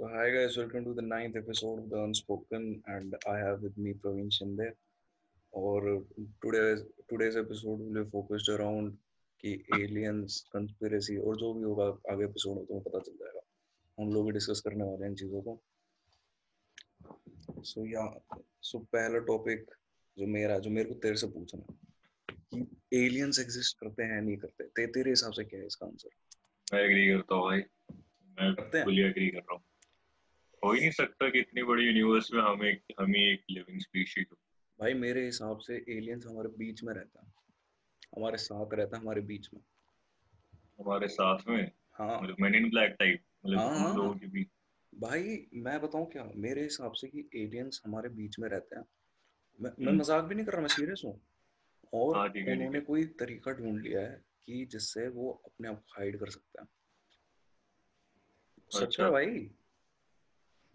So hi guys, welcome to the ninth episode of the Unspoken, and I have with me Praveen Shinde. और today's today's episode will be focused around कि aliens, conspiracy और जो भी होगा आगे episode में तुम्हें पता चल जाएगा। हम लोग भी डिस्कस करने वाले हैं इन चीज़ों को। सो या सो पहला टॉपिक जो मेरा जो मेरे को तेरे से पूछना है कि एलियंस एग्जिस्ट करते हैं नहीं करते? ते, तेरे हिसाब से क्या है इसका आंसर मैं एग्री करता हूँ भाई। मैं करते? फुली एग्री कर रहा हूँ। हो ही नहीं सकता कि इतनी बड़ी यूनिवर्स में हम एक हम ही एक लिविंग स्पीशीज हो। भाई मेरे हिसाब से एलियंस हमारे बीच में रहता है। हमारे साथ रहता है हमारे बीच में। हमारे साथ में? हाँ। मतलब मैन इन ब्लैक टाइप मतलब हाँ, हाँ। लोगों के बीच। भाई मैं बताऊँ क्या? मेरे हिसाब से कि एलियंस हमारे बीच में रहते हैं। मैं मैं हम्म। मज़ाक भी नहीं कर रहा मैं सीरियस हूँ। और हाँ, है, उन्होंने कोई तरीका ढूंढ लिया है कि जिससे वो अपने आप को हाइड कर सकते हैं। सच अच्छा। में भाई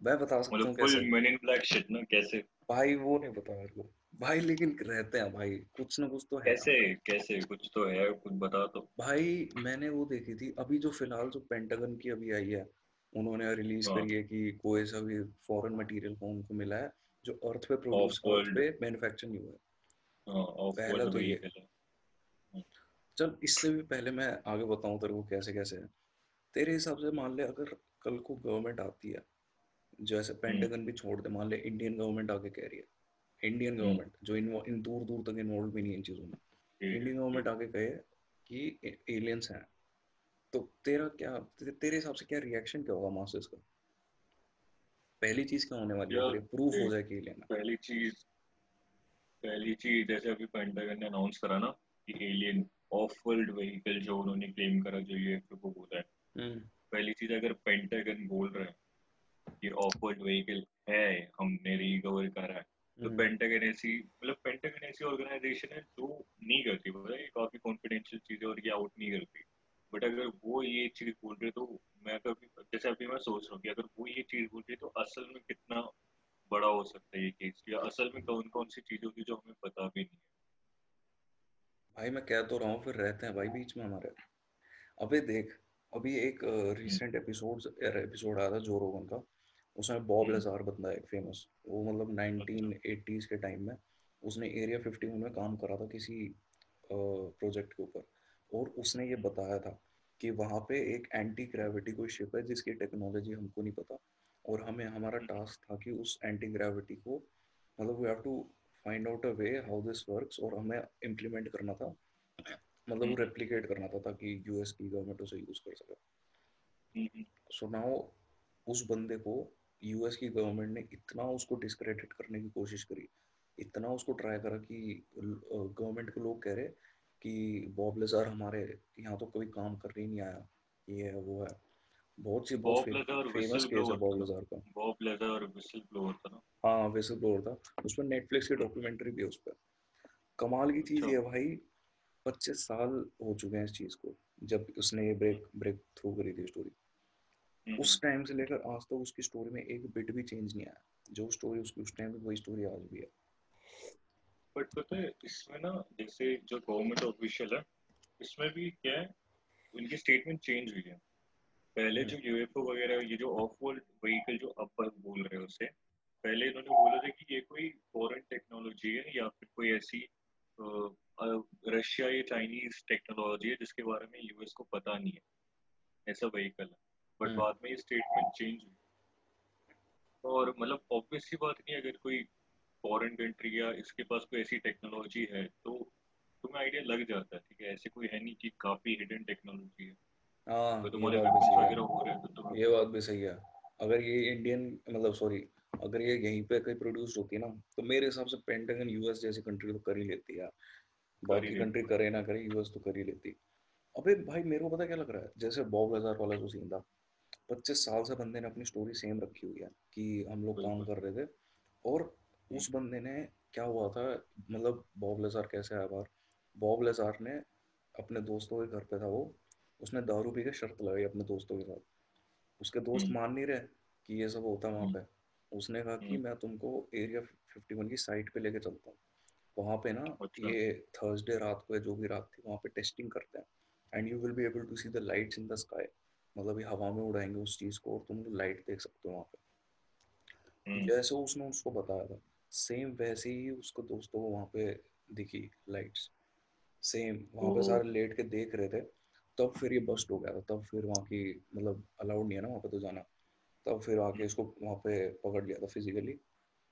मैं बता सकता हूँ मतलब कैसे? Full man in black shit ना कैसे? भाई वो नहीं पता मेरे को। भाई लेकिन रहते हैं भाई कुछ ना कुछ तो है। कैसे कैसे? कुछ तो है कुछ बता तो। भाई मैंने वो देखी थी अभी जो फ़िलहाल जो पेंटागन की अभी आई है उन्होंने रिलीज़ हाँ। करी है कि कोई सा भी फॉरेन मटेरियल को उनको मिला है जो अर्थ पे प्रोड्यूस अर्थ पे मैन्युफैक्चर नहीं हुआ है। ऑफ़ पहला तो ये। चल इससे भी पहले मैं आगे बताऊँ तेरे को कैसे कैसे है। तेरे हिसाब से मान ले अगर कल को गवर्नमेंट आती है जैसे हम्म। पेंटागन भी छोड़ दे मान ले इंडियन गवर्नमेंट आके कह रही है। इंडियन हम्म। गवर्नमेंट जो इन, इन दूर दूर तक इन्वॉल्व भी नहीं है इन चीज़ों में। इंडियन गवर्नमेंट आके कहे कि एलियंस हैं। तो तेरा क्या ते, तेरे हिसाब से क्या रिएक्शन क्या होगा मासेस का? पहली चीज़ क्या होने वाली है? प्रूफ हो जाए कि एलियन है। पहली चीज़ पहली चीज़ जैसे अभी पेंटागन ने अनाउंस करा ना कि एलियन ऑफ़ वर्ल्ड व्हीकल जो उन्होंने क्लेम करा जो यूएफओ को बोला है। हम्म, पहली चीज़ अगर पेंटागन बोल रहे हैं कि ऑफ़ वर्ल्ड व्हीकल है हमने रिकवर करा है। तो हम्म, पेंटागन ऐसी मतलब पेंटागन ऐसी ऑर्गेनाइजेशन है जो नहीं करती है ये काफ़ी कॉन्फिडेंशियल चीज़ें और ये आउट नहीं करती। बट अगर वो ये चीज़ बोल रहे तो मैं कभी जैसे अभी मैं सोच रहा हूँ कि अगर वो ये चीज़ बोल रही तो असल में कितना बड़ा हो सकता है ये केस या असल में कौन कौन सी चीज़ें होगी जो हमें पता भी नहीं है? भाई मैं कह तो रहा हूँ फिर रहते हैं भाई बीच में हमारे। अबे देख अभी एक रिसेंट एपिसोड एपिसोड आया था जो रोगन का। उसमें बॉब हम्म। लजार बंदा है एक फ़ेमस वो मतलब 1980s के टाइम में उसने एरिया 51 में काम करा था किसी प्रोजेक्ट के ऊपर। और उसने ये बताया था कि वहाँ पे एक एंटी ग्रेविटी कोई शिप है जिसकी टेक्नोलॉजी हमको नहीं पता। और हमें हमारा टास्क था कि उस एंटी ग्रेविटी को मतलब we have to find out a way how this works और हमें इम्प्लीमेंट करना था। मतलब वो हम्म। रेप्लिकेट करना था ताकि यूएस की गवर्नमेंट उसे यूज़ कर सके। हम्म, सो नाउ उस बंदे को यूएस की गवर्नमेंट ने इतना उसको डिस्क्रेडिट करने की कोशिश करी इतना उसको ट्राई करा कि गवर्नमेंट के लोग कह रहे कि बॉब लेजार हमारे यहाँ तो कभी काम करने ही नहीं आया ये है वो है बहुत सी बहुत फ़ेमस केस है बॉब। लेजार का बॉब लेदर विसल ब्लोअर था ना हाँ वैसे ब्लोअर था उस पर नेटफ्लिक्स की डॉक्यूमेंट्री भी है उस पर कमाल की चीज़ अच्छा। ये है भाई पच्चीस साल हो चुके हैं इस चीज़ को जब उसने ये ब्रेक ब्रेक थ्रू करी थी स्टोरी। उस टाइम से लेकर आज तक उसकी स्टोरी में एक बिट भी चेंज नहीं आया। जो स्टोरी उसकी उस टाइम पे वही स्टोरी आज भी है। बट पता है इसमें ना जैसे जो गवर्नमेंट ऑफिशियल है इसमें भी क्या है उनकी स्टेटमेंट चेंज हुई है। पहले जो यूएफओ वगैरह ये जो ऑफ़ वर्ल्ड व्हीकल जो अब बोल रहे हैं उसे पहले इन्होंने बोला था कि ये कोई फॉरेन टेक्नोलॉजी है या फिर कोई ऐसी रशिया या चाइनीज़ टेक्नोलॉजी है जिसके बारे में यूएस को पता नहीं है। ऐसा व्हीकल है। But hmm. बाद में ये स्टेटमेंट चेंज हुई। और मतलब ऑब्वियस सी बात नहीं अगर कोई फॉरेन कंट्री या इसके पास कोई ऐसी टेक्नोलॉजी है तो तुम्हें आइडिया लग जाता है ठीक है? ऐसे कोई है नहीं कि काफ़ी हिडन टेक्नोलॉजी है। हाँ तो तुम्हारे वगैरह हो रहे हैं तो ये बात भी सही है। अगर ये इंडियन मतलब सॉरी अगर ये यहीं पे कहीं प्रोड्यूस होती ना तो मेरे हिसाब से पेंटागन यूएस जैसी कंट्री तो कर ही लेती है बाकी कंट्री करे ना करे यूएस तो कर ही लेती। अबे भाई मेरे को पता क्या लग रहा है? जैसे बॉब लजार वाला जो सीन था। पच्चीस साल से बंदे ने अपनी स्टोरी सेम रखी हुई है कि हम लोग काम कर रहे थे। और उस बंदे ने क्या हुआ था मतलब बॉब लजार कैसे आया बाहर? बॉब लजार ने अपने दोस्तों के घर पे था वो। उसने दारू पी के शर्त लगाई अपने दोस्तों के साथ। उसके दोस्त हम्म। मान नहीं रहे कि ये सब होता है वहाँ पे। उसने कहा कि हम्म। मैं तुमको एरिया 51 की साइट पे लेके चलता हूँ। वहाँ पे ना अच्छा। ये थर्सडे रात को या जो भी रात थी वहाँ पे टेस्टिंग करते हैं। And you will be able to see the lights in the sky मतलब ये हवा में उड़ाएँगे उस चीज़ को और तुम लाइट देख सकते हो वहाँ पे। हम्म, जैसे उसने उसको बताया था सेम वैसे ही उसको दोस्तों को वहाँ पे दिखी लाइट्स सेम वहाँ पे सारे लेट के देख रहे थे तब फिर ये बस्ट हो गया था तब फिर वहाँ की मतलब अलाउड नहीं है ना वहाँ पे तो जाना। तब फिर आके इसको वहाँ पे पकड़ लिया था फिजिकली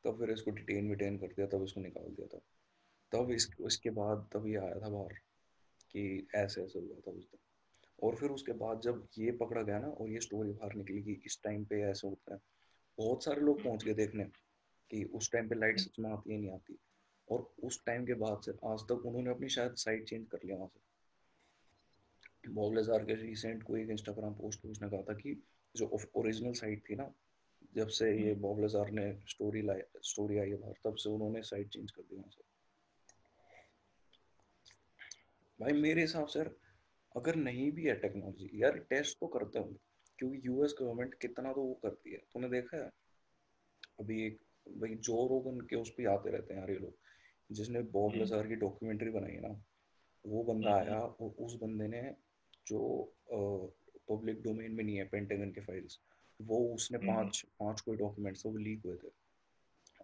तब फिर इसको डिटेन विटेन कर दिया तब इसको निकाल दिया था। तब इस इसके बाद तब ये आया था बाहर कि ऐसे ऐसे हुआ था उस दिन। और फिर उसके बाद जब ये पकड़ा गया ना और ये स्टोरी बाहर निकली कि इस टाइम पे ऐसे होता है बहुत सारे लोग पहुँच गए देखने कि उस टाइम पे लाइट सच में आती है नहीं आती। और उस टाइम के बाद से आज तक उन्होंने अपनी शायद साइड चेंज कर लिया वहाँ से। बॉबलेजार के रिसेंट को एक इंस्टाग्राम पोस्ट पे उसने कहा था कि जो ओरिजिनल साइट थी ना जब से ये बॉबलेजार ने स्टोरी लाया स्टोरी आई है बाहर तब से उन्होंने साइड चेंज कर दी वहाँ से। भाई मेरे हिसाब से अगर नहीं भी है टेक्नोलॉजी यार टेस्ट तो करते होंगे क्योंकि यूएस गवर्नमेंट कितना तो वो करती है। तूने देखा है? अभी एक भाई जो रोगन के उस पर आते रहते हैं यार ये लोग। जिसने बॉब हम्म, लजार की डॉक्यूमेंट्री बनाई है ना वो बंदा हम्म, आया और उस बंदे ने जो पब्लिक डोमेन में नहीं है पेंटागन के फाइल्स वो उसने हम्म, पाँच पाँच कोई डॉक्यूमेंट्स वो लीक हुए थे।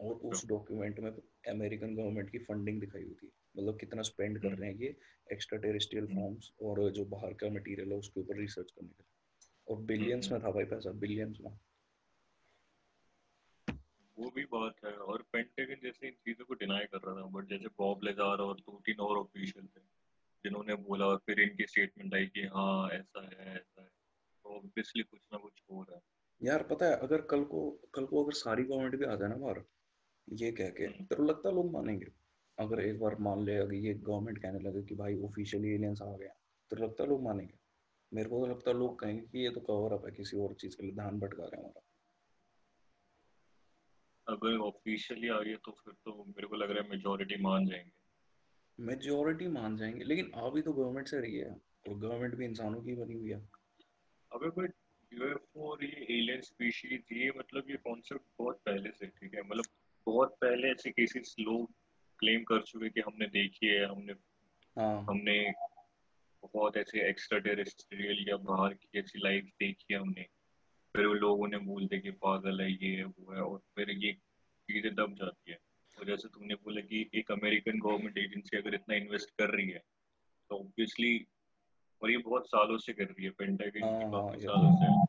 और उस डॉक्यूमेंट में अमेरिकन गवर्नमेंट की फंडिंग दिखाई हुई थी। मतलब कितना स्पेंड कर रहे हैं ये एक्स्ट्रा टेरेस्ट्रियल फॉर्म्स और जो बाहर का मटेरियल है उसके ऊपर रिसर्च करने के। लिए और बिलियंस हम्म, में था भाई पैसा बिलियंस में। वो भी बात है और पेंटागन जैसे इन चीज़ों को डिनाई कर रहा था बट जैसे बॉब लेजार और दो तीन और ऑफिशियल थे जिन्होंने बोला और फिर इनकी स्टेटमेंट आई कि हाँ ऐसा है ऐसा है। तो ऑब्वियसली कुछ ना कुछ हो रहा है। यार पता है अगर कल को कल को अगर सारी गवर्नमेंट भी आ जाए ना बाहर ये कह के हम्म, तेरे को लगता है लोग मानेंगे? अगर एक बार मान ले अगर ये गवर्नमेंट कहने लगे कि भाई ऑफिशियली एलियंस आ गया तो लगता है लोग मानेंगे। मेरे को तो लगता है लोग कहेंगे कि ये तो कवर अप है किसी और चीज़ के लिए ध्यान भटका रहे हैं हमारा। अगर ऑफिशियली आ गया तो फिर तो मेरे को लग रहा है मेजोरिटी मान जाएँगे। मेजोरिटी मान जाएँगे लेकिन आ भी तो गवर्नमेंट से रही है और गवर्नमेंट भी इंसानों की बनी हुई है। अबे बट यूएफओ और ये एलियन स्पीशीज ये मतलब ये कॉन्सेप्ट बहुत पहले से ठीक है? मतलब बहुत पहले ऐसे केसेस लोग क्लेम कर चुके कि हमने देखी है हमने हाँ। हमने बहुत ऐसे एक्स्ट्रा टेरेस्ट्रियल या बाहर की ऐसी लाइफ देखी है हमने। फिर वो लोग उन्हें बोलते कि पागल है ये है वो है और फिर ये चीज़ें दब जाती है। और जैसे तुमने बोला कि एक अमेरिकन गवर्नमेंट एजेंसी अगर इतना इन्वेस्ट कर रही है तो ऑब्वियसली और ये बहुत सालों से कर रही है पेंटागन हाँ की काफ़ी सालों से।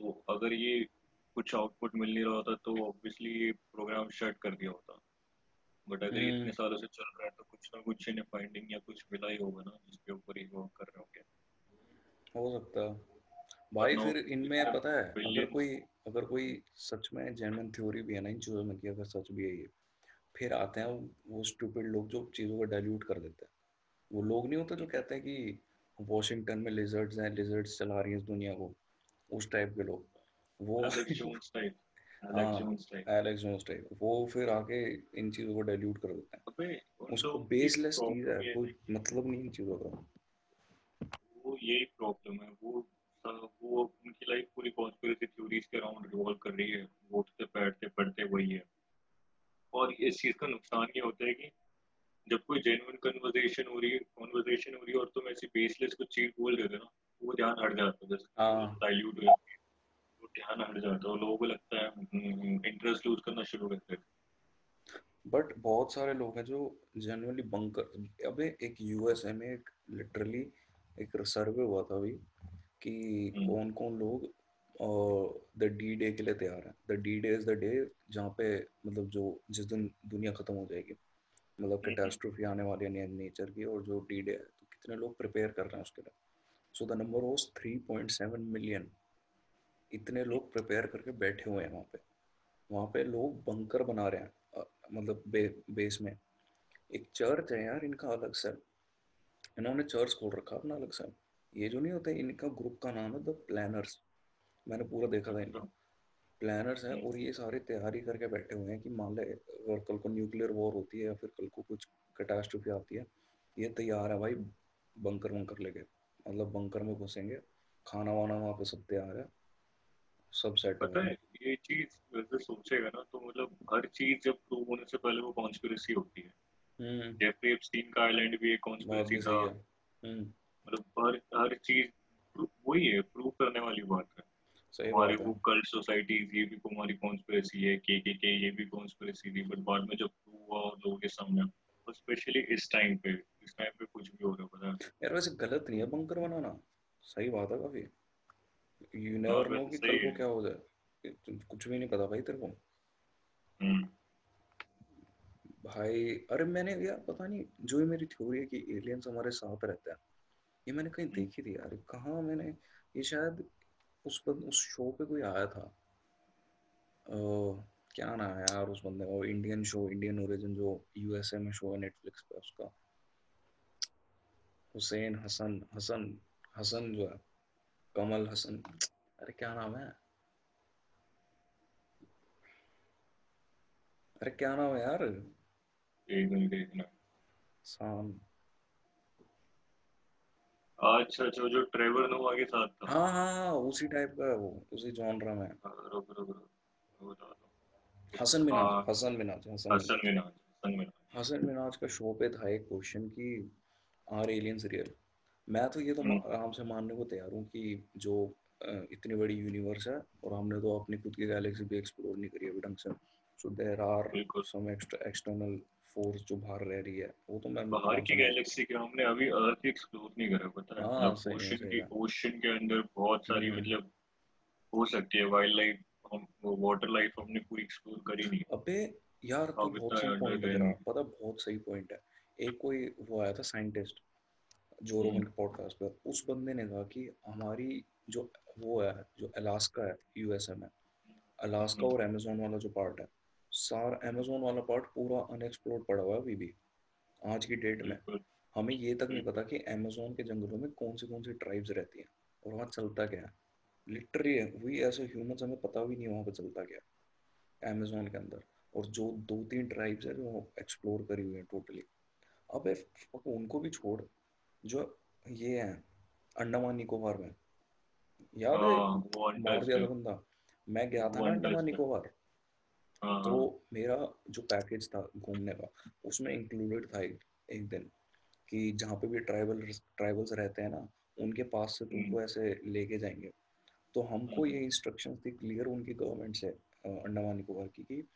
तो अगर ये कुछ आउटपुट मिल नहीं रहा होता तो ऑब्वियसली ये प्रोग्राम शट कर दिया होता। बट अगर ये हम्म। इतने सालों से चल रहा है तो कुछ ना कुछ इन्हें फाइंडिंग या कुछ मिला ही होगा ना जिसके ऊपर ये वर्क कर रहे होंगे। हो सकता भाई फिर इनमें पता है अगर कोई अगर कोई सच में जेन्युइन थ्योरी भी है ना इन चीज़ों में कि अगर सच भी है ये फिर आते हैं वो स्टूपिड लोग जो चीज़ों को डाइल्यूट कर देते हैं। वो लोग नहीं होते जो कहते हैं कि वॉशिंगटन में लिजर्ड्स हैं लिजर्ड्स चला रही हैं इस दुनिया को उस टाइप के लोग। वो एलेक्स जोन्स टाइप हाँ वो फिर आके इन चीज़ों को डाइल्यूट कर देते हैं। उसको बेसलेस चीज़ है है कोई मतलब नहीं इन चीज़ों का। वो यही प्रॉब्लम है वो वो उनकी लाइफ पूरी कॉन्स्पिरेसी थ्योरीज के अराउंड रिवॉल्व कर रही है। वो उठते बैठते पढ़ते वही है। और इस चीज़ का नुकसान ये होता है कि जब कोई जेन्युइन कन्वर्सेशन हो रही है कॉन्वर्सेशन हो रही है और तुम ऐसी बेसलेस कुछ चीज़ बोल देते हो ना वो ध्यान हट जाता है जैसे हाँ। डाइल्यूट हो जाती है। ध्यान हट जाता है। और लोगों को लगता है इंटरेस्ट लूज करना शुरू करते हैं बट बहुत सारे लोग हैं जो जनरली बंकर अबे एक यूएसए में एक लिटरली एक सर्वे हुआ था अभी कि हम्म, कौन कौन लोग द डी डे के लिए तैयार हैं। The D day is the day जहाँ पे मतलब जो जिस दिन दुनिया खत्म हो जाएगी। मतलब हम्म, हम्म, कैटास्ट्रोफी आने वाली है नेचर की और जो डी डे है तो कितने लोग प्रिपेयर कर रहे हैं उसके लिए। So the number was three point seven million इतने लोग प्रिपेयर करके बैठे हुए हैं वहाँ पे। वहाँ पे लोग बंकर बना रहे हैं मतलब बे, बेस में। एक चर्च है यार इनका अलग से। इन्होंने चर्च खोल रखा अपना अलग से। ये जो नहीं होते इनका ग्रुप का नाम है द प्लानर्स मैंने पूरा देखा था इनका। प्लानर्स हैं और ये सारे तैयारी करके बैठे हुए हैं कि मान ले अगर कल को न्यूक्लियर वॉर होती है या फिर कल को कुछ कैटास्ट्रोफी आती है ये तैयार है भाई बंकर वंकर लेके। मतलब बंकर में घुसेंगे खाना वाना वहाँ पे सब तैयार है। सब सेट है पता है ये चीज़ वैसे सोचेगा ना तो मतलब हर चीज़ जब प्रूव होने से पहले वो कॉन्स्पिरेसी होती है। हम्म। जेफरी एप्स्टीन का आइलैंड भी एक कॉन्स्पिरेसी था। हम्म। मतलब हर हर चीज़ वही है प्रूव करने वाली बात है। हमारे वो कल्ट सोसाइटीज ये भी हमारी कॉन्स्पिरेसी है के के के ये भी कॉन्स्पिरेसी थी बट बाद में जब प्रूव हुआ और लोगों के सामने और स्पेशली इस टाइम पे इस टाइम पे कुछ भी हो रहा है पता है। यार वैसे गलत नहीं है बंकर बनाना। सही बात है काफ़ी। यू नेवर नो कि कल को क्या हो। जाए कुछ भी नहीं पता भाई तेरे को। हम्म। भाई अरे मैंने यार पता नहीं जो ये मेरी थ्योरी है कि एलियंस हमारे साथ रहते हैं ये मैंने कहीं हम्म, देखी थी यार। कहाँ मैंने ये शायद उस पर उस शो पे कोई आया था। अ, क्या नाम है यार उस बंदे का इंडियन शो इंडियन ओरिजिन जो यूएसए में शो है नेटफ्लिक्स पे उसका। हुसैन हसन हसन हसन जो है। कमल हसन। अरे क्या नाम है? अरे क्या नाम है यार? एक मिनट देखना सान अच्छा अच्छा जो ट्रेवर नोवा के साथ था। हाँ हाँ हाँ उसी टाइप का है वो उसी जॉनरा में। हाँ, रुक रुक रुक बता हसन मिनाज हाँ। हसन मिनाज। हसन मिनाज हसन मिनाज। हसन मिनाज का शो पे था एक क्वेश्चन कि आर एलियंस रियल। मैं तो ये तो हम्म, आराम से मानने को तैयार हूँ कि जो इतनी बड़ी यूनिवर्स है और हमने तो अपनी खुद की गैलेक्सी भी एक्सप्लोर नहीं करी अभी ढंग से। So there are some external force जो बाहर रह रही है वो तो मैं बाहर की गैलेक्सी के हमने अभी अर्थ एक्सप्लोर नहीं करा पता है? हाँ मतलब सही ओशन सही की ओशन के अंदर बहुत सारी हम्म। मतलब हो सकती है वाइल्ड लाइफ हम वो वाटर लाइफ हमने पूरी एक्सप्लोर करी नहीं। अबे यार तू बहुत सही पॉइंट है पता बहुत सही पॉइंट है। एक कोई वो आया था साइंटिस्ट जो हम्म। के पॉडकास्ट पे उस बंदे ने कहा कि हमारी जो वो है जो अलास्का है यूएसए में अलास्का हम्म, और अमेजोन वाला जो पार्ट है सार अमेजोन वाला पार्ट पूरा अनएक्सप्लोर्ड पड़ा हुआ है अभी भी आज की डेट में। हमें ये तक नहीं पता कि अमेजोन के जंगलों में कौन सी कौन सी ट्राइब्स रहती हैं और वहाँ चलता क्या है। लिटरली वी ए ह्यूमंस हमें पता भी नहीं वहाँ पे चलता क्या अमेजोन के अंदर। और जो दो तीन ट्राइब्स है जो एक्सप्लोर करी हुई है टोटली अब उनको भी छोड़ जो ये है अंडमान निकोबार में। याद है हाँ? मार दिया था बंदा मैं गया था ना अंडमान निकोबार। हाँ तो हाँ। मेरा जो पैकेज था घूमने का उसमें इंक्लूडेड था एक, एक दिन कि जहाँ पे भी ट्राइबल ट्राइबल्स रहते हैं ना उनके पास से हम्म। तुमको ऐसे लेके जाएँगे। तो हमको हम्म। ये इंस्ट्रक्शंस थी क्लियर उनकी गवर्नमेंट से अंडमान निकोबार की कि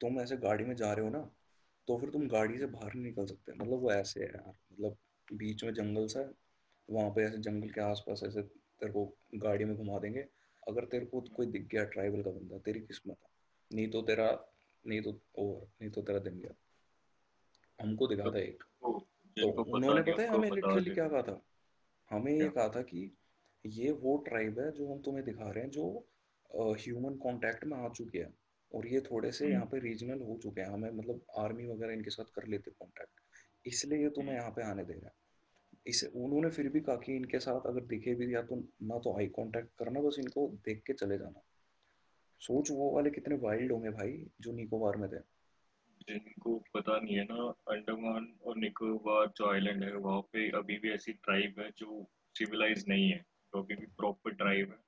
तुम ऐसे गाड़ी में जा रहे हो ना तो फिर तुम गाड़ी से बाहर नहीं निकल सकते मतलब वो ऐसे है यार मतलब बीच में जंगल सा है वहाँ पे ऐसे जंगल के आसपास ऐसे तेरे को गाड़ी में घुमा देंगे। अगर तेरे को कोई दिख गया ट्राइबल का बंदा तेरी किस्मत है। नहीं तो तेरा नहीं तो ओवर नहीं तो तेरा दिन गया। हमको दिखा था एक। तो उन्होंने पता है हमें लिटरली क्या कहा था? हमें ये कहा था कि ये वो ट्राइब है जो हम तुम्हें दिखा रहे हैं जो ह्यूमन कांटेक्ट में आ चुके हैं। और ये थोड़े से हम्म। यहाँ पे रीजनल हो चुके हैं। हमें मतलब आर्मी वगैरह इनके साथ कर लेते कांटेक्ट इसलिए ये तुम्हें हम्म यहाँ पे आने दे रहा है। इसे उन्होंने फिर भी कहा कि इनके साथ अगर दिखे भी या तो ना तो आई कांटेक्ट करना बस इनको देख के चले जाना। सोच वो वाले कितने वाइल्ड होंगे भाई जो निकोबार में थे। जिनको पता नहीं है ना अंडमान और निकोबार जो आइलैंड है वहाँ पे अभी भी ऐसी ट्राइब है जो सिविलाइज नहीं है। जो अभी भी प्रॉपर ट्राइब है।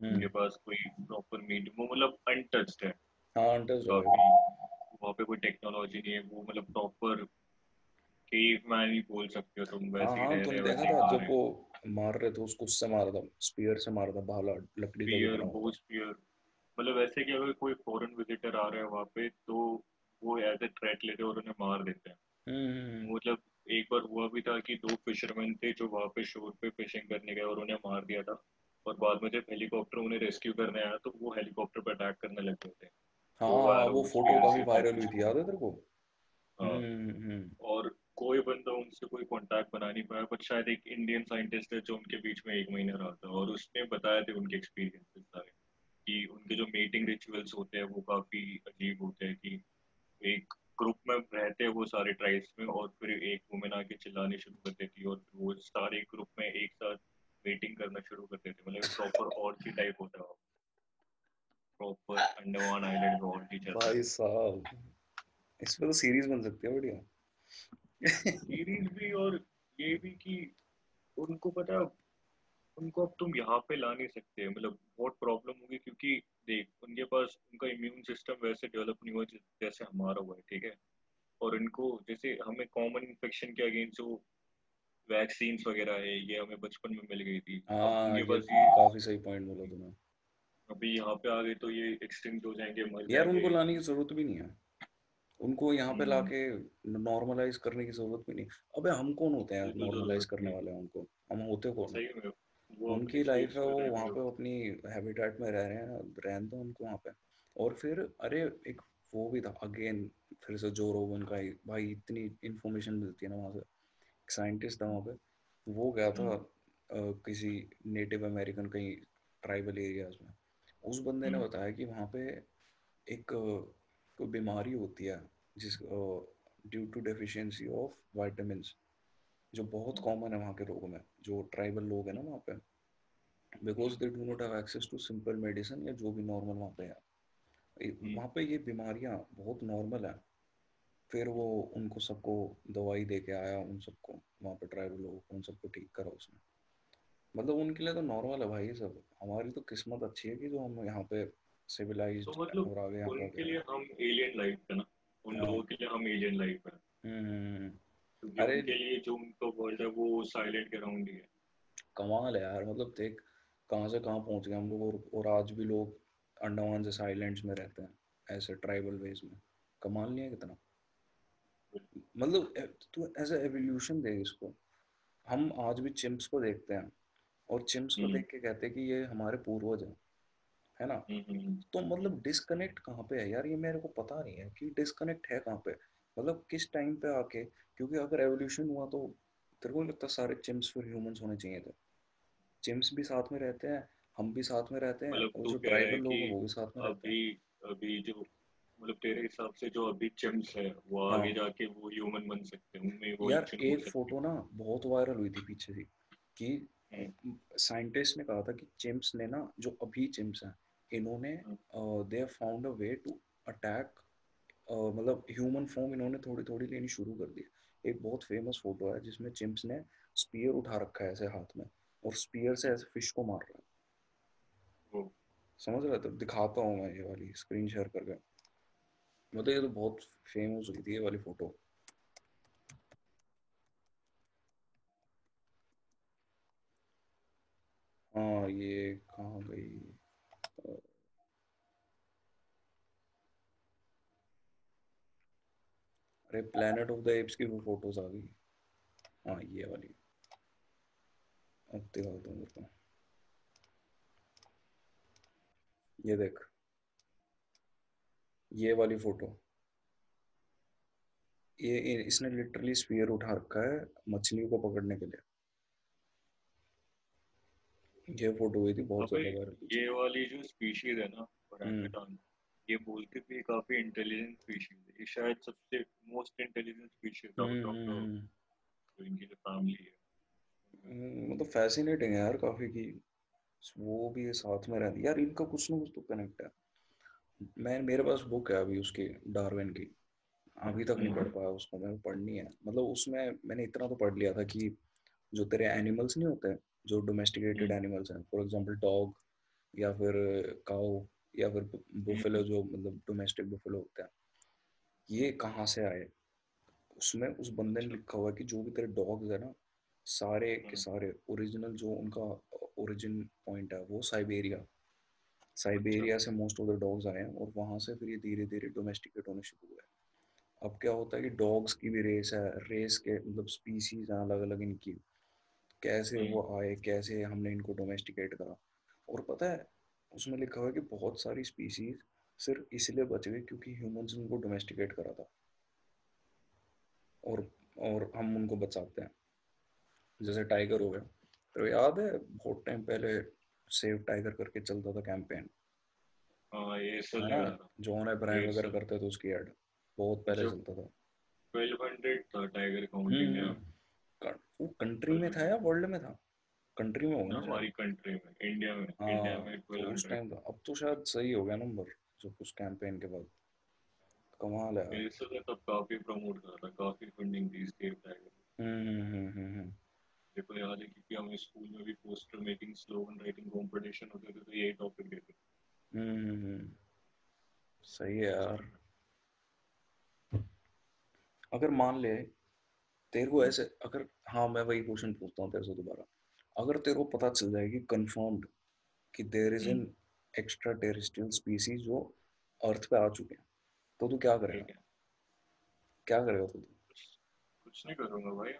हम्म। उनके पास कोई प्रॉपर मीड वो मतलब अनटच्ड है। हाँ है। वहाँ पे कोई टेक्नोलॉजी नहीं है वो मतलब प्रॉपर केव मैन ही बोल सकते हो तुम हाँ वैसे हाँ हैं देखा था वो मार रहे थे उसको उससे मारा था स्पीयर से मारा था भाला लकड़ी स्पीयर होता स्पीयर मतलब ऐसे कि अगर कोई फॉरेन विजिटर आ रहा है वहाँ पे तो वो एज ए थ्रेट लेते हैं और उन्हें मार देते हैं। है हम्म हम्म, मतलब एक बार हुआ भी था कि दो फिशरमैन थे जो वहाँ पे शोर पे फिशिंग करने गए और उन्हें मार दिया था। और बाद में जब हेलीकॉप्टर उन्हें रेस्क्यू करने आया तो वो हेलीकॉप्टर पर अटैक करने लग गए थे। हाँ वो हाँ वो वो फ़ोटो काफ़ी वायरल हुई थी याद है तेरे को? हाँ। हम्म हम्म। और कोई बंदा उनसे कोई कांटेक्ट बना नहीं पाया बट शायद एक इंडियन साइंटिस्ट है जो उनके बीच में एक महीना रहा था और उसने बताया थे उनके एक्सपीरियंसेस सारे कि उनके जो मीटिंग रिचुअल्स होते हैं वो काफ़ी अजीब होते हैं कि एक ग्रुप में रहते हैं वो सारे ट्राइब्स में और फिर एक वुमेन आके चिल्लानी शुरू कर देती और वो सारे ग्रुप में एक साथ मीटिंग करना शुरू कर देते हैं मतलब प्रॉपर ऑर्जी टाइप होता है। प्रॉपर अंडमान आइलैंड है। भाई साहब इस पे तो सीरीज़ बन सकती है बढ़िया। सीरीज़ भी और ये भी कि उनको पता है उनको अब तुम यहाँ पे ला नहीं सकते मतलब बहुत प्रॉब्लम होगी क्योंकि देख उनके पास उनका इम्यून सिस्टम वैसे डेवलप नहीं हुआ जैसे हमारा हुआ है ठीक है? और इनको जैसे हमें कॉमन इन्फेक्शन के अगेंस्ट जो वैक्सीन वगैरह है ये हमें बचपन में मिल गई थी। हाँ काफ़ी सही पॉइंट बोला तुमने अभी यहाँ पे आ गए तो ये एक्सटिंक्ट हो जाएँगे मर यार उनको लाने की ज़रूरत भी नहीं है। उनको यहाँ पे हम्म। लाके नॉर्मलाइज करने की ज़रूरत भी नहीं। अबे हम कौन होते हैं नॉर्मलाइज करने वाले उनको? हम होते कौन हैं? सही वो उनकी लाइफ है वो वहाँ पे अपनी हैबिटेट में रह रहे हैं रहने दो उनको वहाँ पे। और फिर अरे एक वो भी था अगेन फिर से जो रोगन का भाई इतनी इंफॉर्मेशन मिलती है ना वहाँ से। एक साइंटिस्ट था वहाँ पे। वो गया था हम्म। किसी नेटिव अमेरिकन कहीं ट्राइबल एरियाज़ में। उस बंदे ने हम्म। बताया कि वहाँ पे एक कोई बीमारी होती है जिस due to deficiency of vitamins जो बहुत हम्म। कॉमन है वहाँ के लोगों में जो ट्राइबल लोग हैं ना वहाँ पे because they do not have access to simple medicine या जो भी नॉर्मल वहाँ पे है। हम्म। वहाँ पे ये बीमारियाँ बहुत नॉर्मल है। फिर वो उनको सबको दवाई दे के आया उन सबको वहाँ पे ट्राइबल लोगों को उन सबको ठीक करा उसने। मतलब उनके लिए तो नॉर्मल है भाई सब। हमारी तो किस्मत अच्छी है कि जो हम यहाँ पे तो सिविलाइज्ड मतलब और आगे उनके लिए हम एलियन लाइफ है ना? उन हाँ। लोगों के लिए हम एलियन लाइफ है। हम्म। अरे उनके लिए जो उनका वर्ल्ड है वो साइलेंट के अराउंड ही है। कमाल है यार मतलब देख कहाँ से कहाँ पहुँच गए हम लोग और, और आज भी लोग अंडमान जैसे आइलैंड्स में रहते हैं ऐसे ट्राइबल वेज में। कमाल नहीं है कितना? मतलब तू ऐसा एवोल्यूशन दे इसको। हम आज भी चिम्प्स को देखते हैं और चिम्प्स को हम्म। देख के कहते हैं कि ये हमारे पूर्वज हैं। है ना? हम्म हम्म तो मतलब डिस्कनेक्ट कहाँ पे है? यार ये मेरे को पता नहीं है कि डिस्कनेक्ट है कहाँ पे? मतलब किस टाइम पे आके? क्योंकि अगर एवोल्यूशन हुआ तो तेरे को लगता सारे चिम्प्स फिर ह्यूमंस होने चाहिए थे। चिम्प्स भी साथ में रहते हैं हम भी साथ में रहते हैं मतलब और जो ट्राइबल लोग हैं वो भी साथ में रहते हैं। अभी अभी जो मतलब तेरे हिसाब से जो अभी चिम्स है वो आगे हाँ जाके वो ह्यूमन बन सकते हैं यार एक फ़ोटो ना बहुत वायरल हुई थी पीछे से कि साइंटिस्ट ने कहा था कि चिम्प्स ने ना जो अभी चिम्प्स हैं इन्होंने they found a way to attack मतलब ह्यूमन फॉर्म इन्होंने थोड़ी थोड़ी लेनी शुरू कर दी। एक बहुत फ़ेमस फ़ोटो है जिसमें चिम्प्स ने स्पीयर उठा रखा है ऐसे हाथ में और स्पीयर से ऐसे फ़िश को मार रहा है। समझ रहे तो दिखाता हूँ मैं ये वाली स्क्रीन शेयर करके। मतलब ये तो बहुत फ़ेमस हुई थी ये वाली फ़ोटो हाँ ये कहाँ गई अ, अरे प्लेनेट ऑफ़ द एप्स की वो फ़ोटोज़ आ गई। हाँ ये वाली। अब हूँ तेरे को ये देख। ये वाली फ़ोटो ये इसने लिटरली स्पीयर उठा रखा है मछलियों को पकड़ने के लिए। ये फ़ोटो हुई थी बहुत ज़्यादा ये वाली जो स्पीशीज है ना ये बोलते भी काफ़ी इंटेलिजेंट स्पीशीज है। ये शायद सबसे मोस्ट इंटेलिजेंट स्पीशीज। जो इनकी जो फैमिली है। हम्म, मतलब फैसिनेटिंग है यार काफ़ी की वो भी साथ में रहती यार इनका कुछ ना कुछ तो कनेक्ट है। मैं मेरे पास बुक है अभी उसकी डार्विन की। अभी तक नहीं पढ़ हम्म पाया उसको मैं पढ़नी है। मतलब उसमें मैंने इतना तो पढ़ लिया था कि जो तेरे एनिमल्स नहीं होते जो डोमेस्टिकेटेड हम्म। एनिमल्स हैं फॉर एग्जांपल डॉग या फिर काऊ या फिर बुफेलो हम्म। जो मतलब डोमेस्टिक बुफेलो होते हैं ये कहाँ से आए? उसमें उस बंदे ने लिखा हुआ है कि जो भी तेरे डॉग्स है ना सारे के हम्म। सारे ओरिजिनल जो उनका ओरिजिन पॉइंट है वो साइबेरिया अच्छा। साइबेरिया से मोस्ट ऑफ़ द डॉग्स आए हैं और वहाँ से फिर ये धीरे धीरे डोमेस्टिकेट होने शुरू हुए अब क्या होता है कि डॉग्स की भी रेस है रेस के मतलब स्पीसीज हैं अलग अलग इनकी। कैसे हम्म। वो आए कैसे हमने इनको डोमेस्टिकेट करा? और पता है उसमें लिखा हुआ है कि बहुत सारी स्पीसीज सिर्फ़ इसलिए बच गई क्योंकि ह्यूमंस उनको डोमेस्टिकेट करा था। और और हम उनको बचाते हैं। जैसे टाइगर हो गया। तो याद है बहुत टाइम पहले सेव टाइगर करके चलता था कैंपेन जॉन अब्राहम वगैरह करते थे उसकी एड बहुत पहले चलता था। ट्वेल्व हंड्रेड था टाइगर हम्म। इंडिया हम्म। क- वो कंट्री में था या वर्ल्ड में था? कंट्री में होगा ना हमारी कंट्री में इंडिया में इंडिया हाँ में तो उस टाइम था अब तो शायद सही हो गया नंबर जो उस कैंपेन के बाद। कमाल है। मेरे से तब काफ़ी प्रमोट कर रहा काफ़ी फंडिंग दी स्टेट टाइगर हम्म हम्म हम्म देखो याद है क्योंकि हमें स्कूल में भी poster making slogan writing competition होते थे तो यही टॉपिक देते हम्म, हम्म, हम्म। सही है यार। अगर मान ले तेरे को ऐसे अगर हाँ मैं वही क्वेश्चन पूछता हूँ तेरे से दोबारा। अगर तेरे को पता चल जाएगी कंफर्म्ड कि there is an extraterrestrial species जो अर्थ पे आ चुके हैं तो तू क्या करेगा? क्या करेगा तू? कुछ नहीं करूँगा भाई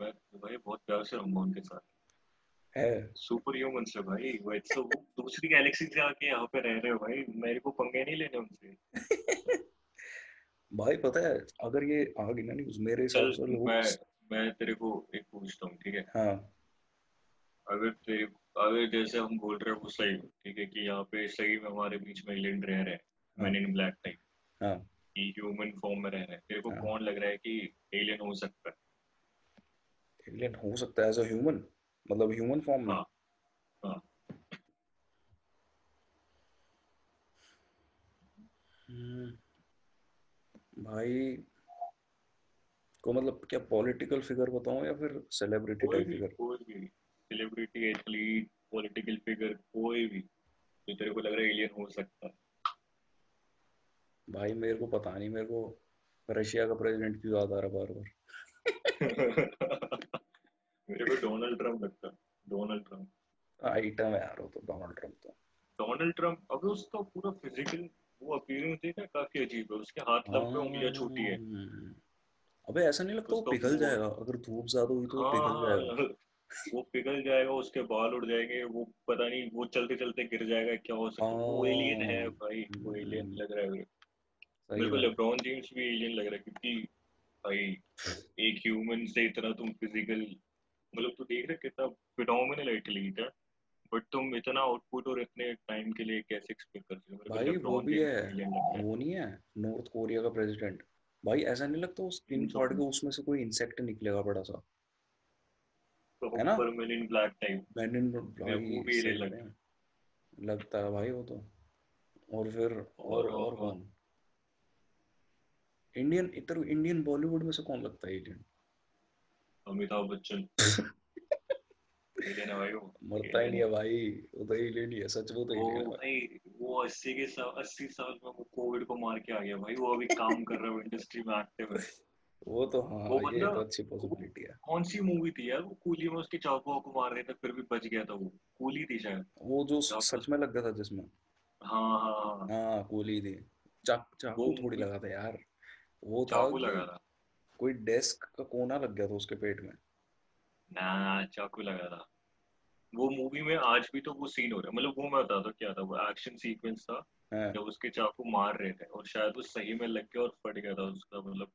मैं भाई बहुत प्यार से रहूँगा उनके साथ। है। सुपर ह्यूमन से भाई वो तो दूसरी गैलेक्सी से आके यहाँ पे रह रहे हो भाई मेरे को पंगे नहीं लेने उनसे। भाई पता है अगर ये आ गई ना न्यूज़ मेरे हिसाब से मैं मैं तेरे को एक पूछता हूँ ठीक है? हाँ। अगर तेरे अगर जैसे हम बोल रहे हैं वो सही ठीक है कि यहाँ पे सही में हमारे बीच में एलियन रह रहे हैं मैन इन ब्लैक टाइप कि ह्यूमन फॉर्म में रह रहे हैं। तेरे को हाँ। कौन लग रहा है कि एलियन हो सकता है? एलियन हो सकता है एज अ ह्यूमन मतलब ह्यूमन फॉर्म में? हाँ। हाँ। हम्म, भाई को मतलब क्या पॉलिटिकल फिगर बताऊँ या फिर सेलिब्रिटी टाइप फिगर कोई भी। सेलिब्रिटी एथलीट पॉलिटिकल फिगर कोई भी जो तेरे को लग रहा है एलियन हो सकता है। भाई मेरे को पता नहीं मेरे को रशिया का प्रेसिडेंट क्यों याद आ रहा बार बार? मेरे को डोनाल्ड ट्रंप लगता है डोनाल्ड ट्रंप आइटम है यार वो तो डोनाल्ड ट्रंप तो। डोनाल्ड ट्रंप अभी उसका पूरा फ़िज़िकल वो अपीयरेंस देखा काफ़ी अजीब है। उसके हाथ लंबे उंगलियाँ छोटी है। हाँ। अबे ऐसा नहीं लगता वो पिघल जाएगा? अगर धूप ज़्यादा हुई तो हाँ पिघल जाएगा। हाँ वो पिघल जाएगा उसके बाल उड़ जाएँगे वो पता नहीं वो चलते चलते गिर जाएगा क्या हो सकता है? वो एलियन है भाई वो एलियन हम्म, लग रहा है। मेरे सही को लेब्रॉन जेम्स भी एलियन लग रहा है क्योंकि भाई एक ह्यूमन से इतना तुम फ़िज़िकल मतलब तू देख रहे कितना फिनोमिनल एथलीट है बट तुम इतना आउटपुट और इतने टाइम के लिए कैसे एक्सपेक्ट कर सकते हो? भाई वो भी है वो नहीं है नॉर्थ कोरिया का प्रेसिडेंट भाई ऐसा नहीं लगता वो स्किन फाड़ के उसमें से कोई इंसेक्ट निकलेगा बड़ा सा? है ना? मैन इन ब्लैक टाइप मैंने लग में लगता है भाई वो तो। और फिर और, और कौन? इंडियन इधर इंडियन बॉलीवुड में से कौन लगता है एलियन अमिताभ बच्चन। मरता ही नहीं है भाई। वो तो एलियन ही है सच वो तो एलियन है भाई। वो अस्सी के साल अस्सी साल में वो कोविड को मार के आ गया भाई। वो अभी काम कर रहा है इंडस्ट्री में एक्टिव है। वो तो हाँ वो ये तो अच्छी पॉसिबिलिटी है। कौन सी मूवी थी यार? वो कूली में उसके चाकू वाकू मार रहे थे फिर भी बच गया था वो। कूली थी शायद। वो जो सच में लग गया था जिसमें। हाँ हाँ हाँ। हाँ गोली थी। चा, वो चाकू थोड़ी लगा था यार। वो था चाकू लगा था। कोई डेस्क का कोना लग गया था उसके पेट में। ना चाकू लगा था। वो मूवी में आज भी तो वो सीन हो रहा है। मतलब वो मैं बताता क्या था। वो एक्शन सीक्वेंस था हाँ। जब उसके चाकू मार रहे थे और शायद वो सही में लग गया और फट गया था उसका मतलब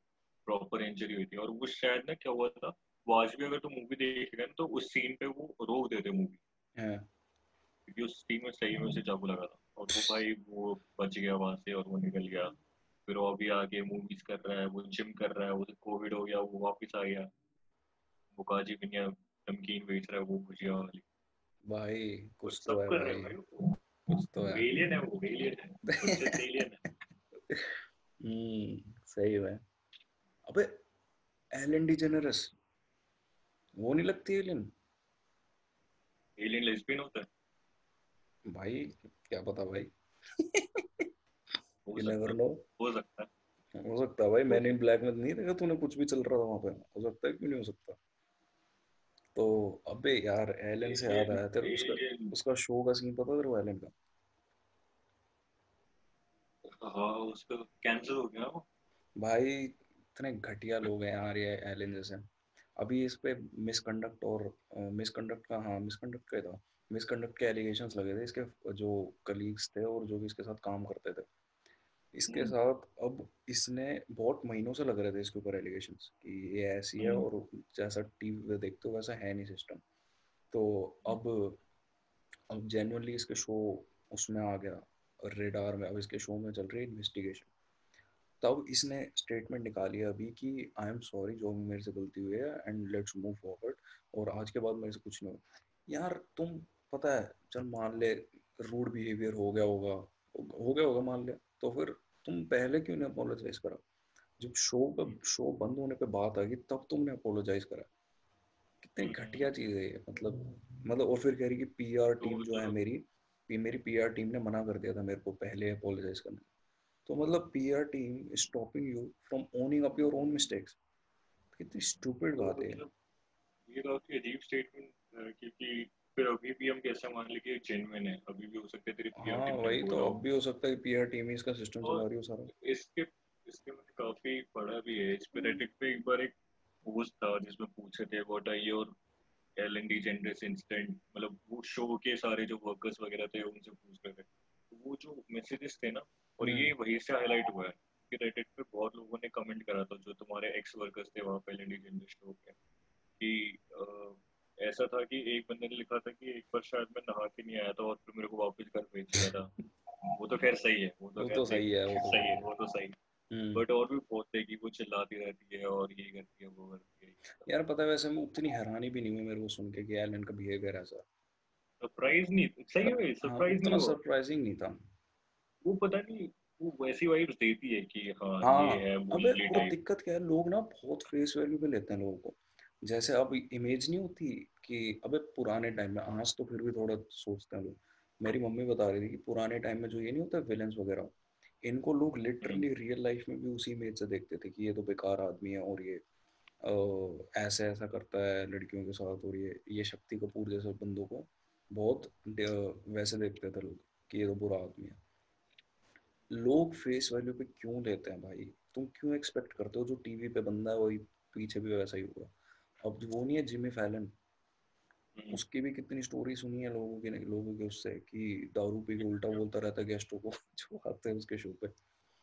प्रॉपर इंजरी हुई थी और वो शायद ना क्या हुआ था वो आज भी अगर तू मूवी देखेगा ना तो उस सीन पे वो रोक देते मूवी हाँ। क्योंकि उस सीन में सही में उसे चाकू लगा था। और वो भाई वो बच गया वहाँ से और वो निकल गया। फिर वो अभी आगे मूवीज़ कर रहा है वो जिम कर रहा है उसे कोविड हो गया वो वापस आ गया। वो काजी पिनिया नमकीन बेच रहा है वो भुजिया वाली। भाई कुछ तो है भाई। कुछ तो है। एलियन है वो एलियन है। एलियन है। हम्म सही है। अबे एलन डिजेनेरेस वो नहीं लगती एलियन एलियन लेस्बियन होता है। भाई क्या पता भाई? हो सकता है। सकता है। हो सकता है भाई मैंने इन ब्लैक में नहीं देखा तूने कुछ भी चल रहा था वहाँ पे। हो सकता है क्यों नहीं हो सकता? तो अबे यार एलन से याद आया तेरे उसका उसका शो का सीन पता तेरे को एलन का? हाँ उसका कैंसर हो गया वो। भाई इतने घटिया लोग हैं यार ये एलन जैसे। अभी इस पे मिसकंडक्ट और मिसकंडक्ट का हाँ मिसकंडक्ट का था। मिसकंडक्ट के एलिगेशंस लगे थे इसके जो कलीग्स थे और जो भी इसके साथ काम करते थे। इसके हम्म। साथ अब इसने बहुत महीनों से लग रहे थे इसके ऊपर एलिगेशन कि ये ऐसी है हम्म। और जैसा टीवी पे देखते हो वैसा है नहीं सिस्टम तो अब अब जेन्युइनली इसके शो उसमें आ गया। रेडार में अब इसके शो में चल रही है इन्वेस्टिगेशन तब इसने स्टेटमेंट निकाली है अभी कि आई एम सॉरी जो मेरे से गलती हुई है एंड लेट्स मूव फॉरवर्ड और आज के बाद मेरे से कुछ नहीं होगा। यार तुम पता है चल मान ले रूड बिहेवियर हो गया होगा हो गया होगा मान ले तो फिर तुम पहले क्यों नहीं अपोलोजाइज करा? जब शो का शो बंद होने पे बात आ गई तब तुमने अपोलोजाइज करा। कितनी घटिया चीज़ है ये मतलब मतलब और फिर कह रही कि पीआर तो टीम जो है मेरी पी- मेरी पीआर टीम ने मना कर दिया था मेरे को पहले अपोलोजाइज करने। तो मतलब PR team is stopping you from owning up your own mistakes कितनी स्टूपिड तो बात है। मतलब ये काफ़ी अजीब स्टेटमेंट क्योंकि फिर अभी भी हम कैसे मान लें कि जेन्युइन है? अभी भी हो सकता है तेरी पीआर हाँ टीम वही ने तो अब भी हो सकता है पीआर टीम ही इसका सिस्टम चला रही हो सारा। इसके इसके मैंने काफ़ी पढ़ा भी है। इस पे रेडिट पे एक बार एक पोस्ट था जिसमें पूछे थे what are your Ellen DeGeneres incident मतलब वो शो के सारे जो वर्कर्स वगैरह थे उनसे पूछ रहे थे। तो वो जो मैसेजेस थे ना और ये हम्म। वहीं से हाईलाइट हुआ है कि रेडिट पे बहुत लोगों ने कमेंट करा था जो तुम्हारे एक्स वर्कर्स थे वहाँ पे Ellen DeGeneres show पे कि ऐसा था कि एक बंदे ने लिखा था कि एक बार शायद मैं नहा के नहीं आया था और फिर मेरे को वापस घर भेज दिया था। वो तो खैर सही है वो तो वो तो सही है वो तो सही है है। वो तो सही। हम्म। बट और भी बहुत है कि वो चिल्लाती रहती है और ये करती है वो करती है यार पता है वैसे मैं उतनी हैरानी भी नहीं हुई मेरे को सुन के कि एलन का बिहेवियर ऐसा। सरप्राइज़ नहीं सही है हाँ सरप्राइज़ नहीं सरप्राइजिंग नहीं था। वो पता नहीं वो वैसी वाइब्स देती है कि हाँ ये हाँ। है अबे टाइप दिक्कत क्या है लोग ना बहुत फेस वैल्यू पे लेते हैं लोगों को। जैसे अब इमेज नहीं होती कि अबे पुराने टाइम में आज तो फिर भी थोड़ा सोचते हैं लोग। मेरी मम्मी बता रही थी कि पुराने टाइम में जो ये नहीं होता विलेंस वगैरह इनको लोग लिटरली रियल लाइफ में भी उसी इमेज से देखते थे कि ये तो बेकार आदमी है और ये अ, ऐसे ऐसा करता है लड़कियों के साथ और ये ये शक्ति कपूर जैसे बंदों को बहुत वैसे देखते थे लोग कि ये तो बुरा आदमी है। लोग फेस वैल्यू पे क्यों लेते हैं भाई? तुम क्यों एक्सपेक्ट करते हो जो टीवी पे बंदा है वही पीछे भी वैसा ही होगा? अब वो नहीं है जिमी फैलन उसकी भी कितनी स्टोरी सुनी है लोगों के लोगों के उससे कि दारू पी के उल्टा बोलता रहता है गेस्टों को जो आते हैं उसके शो पे।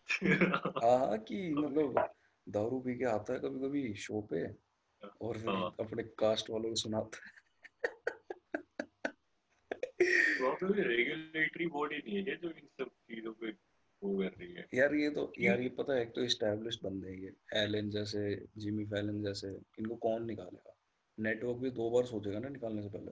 हाँ हाँ कि मतलब दारू पी के आता है कभी कभी शो पे और फिर हाँ। अपने कास्ट वालों को सुनाता भी रेगुलेटरी बॉडी नहीं है जो इन सब चीज़ों पे वो कर रही है। है यार ये तो यार ये पता है एक तो बंदे हैं ये। एलन जैसे जिमी फैलन जैसे इनको कौन निकालेगा? नेटवर्क भी दो बार सोचेगा ना निकालने से पहले।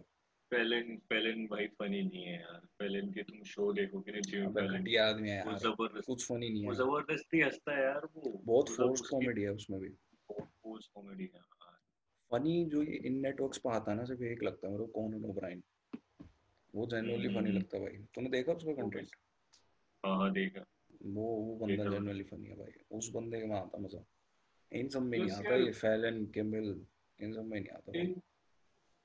पेलन पेलन भाई फनी नहीं है यार। पेलन के तुम शो देखोगे ना जिम पेलन घटिया आदमी है यार। ज़बरदस्त कुछ फनी नहीं वो है ज़बरदस्ती हंसता है यार वो। बहुत उसकी कॉमेडी है उसमें भी। बहुत फोर्स कॉमेडी है हाँ। फनी जो ये इन नेटवर्क्स पे आता है ना सिर्फ़ एक लगता है मेरे को कॉनन ओब्रायन वो जेन्युइनली फनी हम्म, लगता है भाई। तूने देखा उसका कंटेंट हाँ हाँ देखा। वो वो बंदा जेन्युइनली फनी है भाई। उस बंदे के में आता मज़ा। इन सब में नहीं आता ये फैलन किमिल इन सब में नहीं आता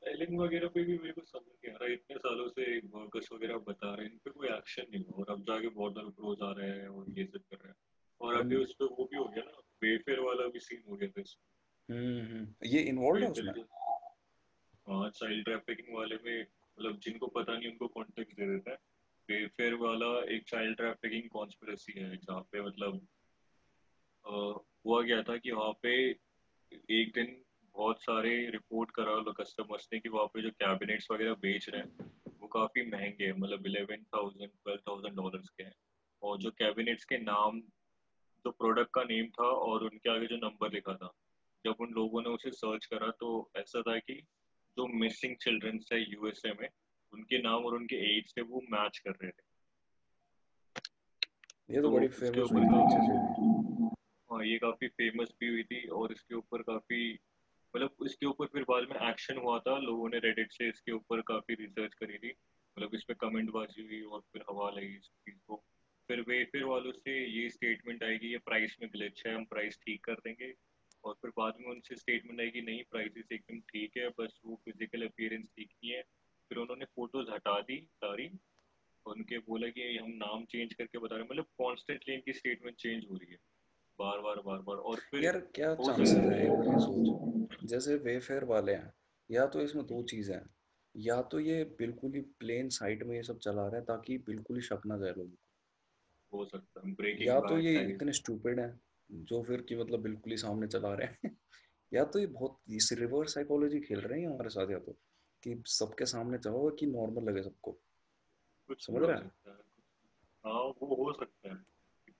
एलिंग वगैरह पे भी मेरे को समझ नहीं आ रहा। इतने सालों से वर्कर्स वगैरह बता रहे हैं। इन पे कोई एक्शन नहीं और अब जाके बॉर्डर क्लोज आ रहे हैं और ये सब कर रहे हैं। और अभी हम्म। उस पे वो भी हो गया ना। वेफेयर वाला भी सीन हो गया था इसमें। हम्म हम्म। ये इन्वॉल्व है उसमें? हाँ चाइल्ड ट्रैफिकिंग वाले में मतलब जिनको पता नहीं उनको कॉन्टेक्ट दे देता है। वेफेयर वाला एक चाइल्ड ट्रैफिकिंग कॉन्स्पिरेसी है, जहाँ पे मतलब हुआ गया था कि वहाँ पे एक दिन बहुत सारे रिपोर्ट करा लो कस्टमर्स ने कि वहाँ पे जो कैबिनेट्स वगैरह बेच रहे हैं, वो काफ़ी महँगे हैं मतलब eleven thousand twelve thousand dollars के हैं। और जो कैबिनेट्स के नाम, जो प्रोडक्ट का नेम था और उनके आगे जो नंबर लिखा था, जब उन लोगों ने उसे सर्च करा तो ऐसा था कि जो मिसिंग चिल्ड्रंस है यूएसए में उनके नाम और उनके एज से वो मैच कर रहे थे। ये तो तो बड़ी फ़ेमस हाँ। ये काफ़ी फ़ेमस भी हुई थी और इसके ऊपर काफ़ी मतलब इसके ऊपर फिर बाद में एक्शन हुआ था। लोगों ने रेडिट से इसके ऊपर काफ़ी रिसर्च करी थी। मतलब इस पे कमेंट बाजी हुई और फिर हवा लगी इस चीज़ को। फिर वे फिर वालों से ये स्टेटमेंट आएगी ये प्राइस में ग्लिच है हम प्राइस ठीक कर देंगे। और फिर बाद में उनसे स्टेटमेंट आएगी नहीं प्राइसेस एकदम ठीक है बस वो फ़िज़िकल अपियरेंस ठीक नहीं है। फिर उन्होंने फ़ोटोज़ हटा दी सारी उनके बोला कि हम नाम चेंज करके बता रहे हैं मतलब कॉन्स्टेंटली इनकी स्टेटमेंट चेंज हो रही है। बार बार बार बार। और फिर यार क्या चांसेस है? सोच। जैसे वेफेयर वाले हैं या तो इसमें दो चीज़ें हैं। या तो ये बिल्कुल ही प्लेन साइट में ये सब चला रहे हैं ताकि बिल्कुल ही शक ना जाए लोगों को। हो सकता है। या तो ये इतने स्टूपिड हैं जो फिर कि मतलब बिल्कुल ही सामने चला रहे हैं। या तो ये बहुत इस रिवर्स साइकोलॉजी खेल रहे हैं हमारे साथ या तो। कि सबके सामने चलाओ कि नॉर्मल लगे सबको। कुछ समझ रहा है? हाँ वो हो सकता है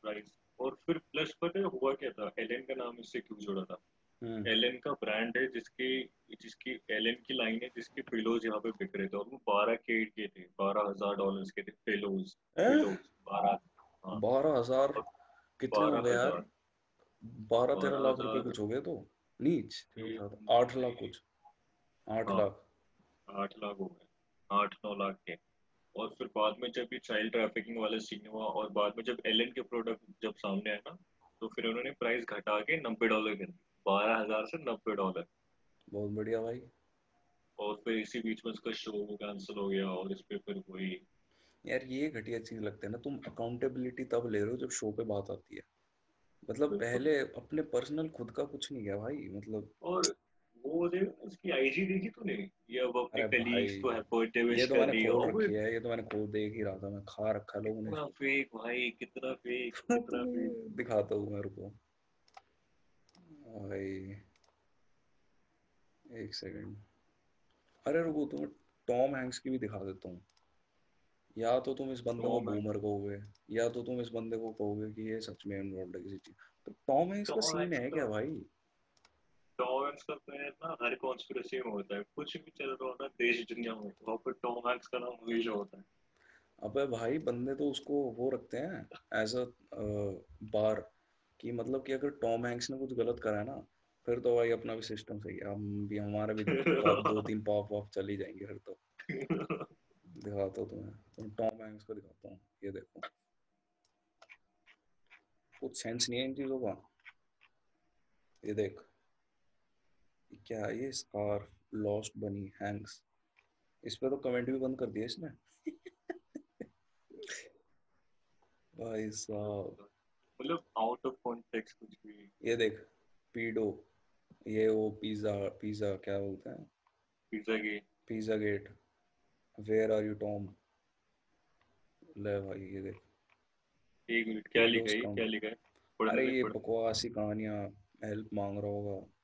प्राइस और फिर प्लस पता है हुआ क्या था? एलन का नाम इससे क्यों जुड़ा था? हम्म। एलन का ब्रांड है जिसकी जिसकी एलन की लाइन है जिसके पिलोज यहाँ पे बिक रहे थे। और वो बारह के के थे बारह हज़ार डॉलर के थे पिलोज बारह हाँ। बारह हज़ार? कितने हो गए यार? बारह तेरह लाख रुपए कुछ हो गए तो? नीच। आठ लाख कुछ। आठ हाँ। लाख। आठ लाख हो गए। आठ नौ लाख के। और फिर बाद में जब ये चाइल्ड ट्रैफिकिंग वाला सीन हुआ और बाद में जब एलन के प्रोडक्ट जब सामने आए ना तो फिर उन्होंने प्राइस घटा के नब्बे डॉलर कर बारह हज़ार से नब्बे डॉलर बहुत बढ़िया भाई। और फिर इसी बीच में उसका शो कैंसिल हो गया और इस पे फिर वही यार ये घटिया चीज़ लगता है ना तुम अकाउंटेबिलिटी तब ले रहे हो जब शो पे बात आती है। मतलब पहले अपने पर्सनल खुद का कुछ नहीं किया भाई मतलब और वो देख उसकी आईजी देखी तूने? ये अब अपने कलीग्स को ये तो कर रही है। है ये तो मैंने खोल देख ही रहा था मैं खा रखा लोगों ने। कितना फेक भाई कितना फेक कितना फेक दिखाता हूँ मेरे को। भाई एक सेकंड अरे रुको तुम्हें टॉम हैंक्स की भी दिखा देता हूँ। या तो तुम इस बंदे को बूमर कहोगे या तो तुम इस बंदे को कहोगे कि ये सच में इन्वॉल्व है किसी चीज़। तो टॉम हैंक्स का सीन है क्या भाई? टॉम हैंक्स का तो है ना हर कॉन्स्पिरेसी में होता है। कुछ भी चल रहा होता है देश दुनिया में वहाँ पर टॉम हैंक्स का नाम हमेशा होता है। अबे भाई बंदे तो उसको वो रखते हैं एज अ बार कि मतलब कि अगर टॉम हैंक्स ने कुछ गलत करा है ना फिर तो भाई अपना भी सिस्टम सही है। हम भी हमारे भी दो तीन पाप वाप चल ही जाएँगे फिर तो। दिखाता हूँ तुम्हें तुम टॉम हैंक्स को दिखाता हूँ ये देखो। कुछ सेंस नहीं है इन चीज़ों का। ये देख। क्या ये स्कार्फ लॉस्ट बनी हैंक्स इस पे तो कमेंट भी बंद कर दिया इसने। भाई साहब। मतलब आउट ऑफ़ कॉन्टेक्स्ट कुछ भी। ये देख पीडो ये वो पिज्जा पिज्जा क्या बोलते हैं? पिज्जा की pizzagate where are you Tom ले भाई ये देख। एक मिनट क्या लिखा है क्या लिखा है? अरे ये। बकवासी कहानियाँ हेल्प मांग रहा होगा।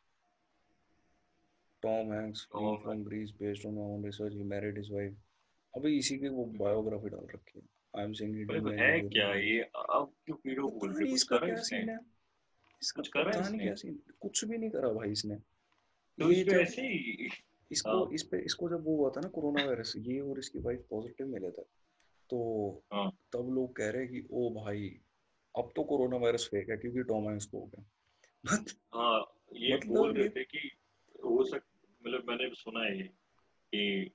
Tom Hanks from Greece based on own research he married his wife अबे इसी की वो बायोग्राफी डाल रखी है। आई एम सेइंग इट है क्या ये? अब क्यों वीडियो बोल रहे कुछ करा सीन है? कुछ करा पता नहीं इसने? क्या सीन कुछ भी नहीं करा भाई इसने। तो ये जब ऐसे ही इसको हाँ। इस पे इसको जब वो हुआ था ना कोरोना वायरस ये और इसकी वाइफ पॉजिटिव मिले थे तो हाँ। तब लोग कह रहे हैं कि ओ भाई अब तो कोरोना वायरस फेक है क्योंकि टॉम हैंक्स को हो गया। हाँ ये मतलब बोल रहे थे कि हो सक मतलब मैंने सुना है कि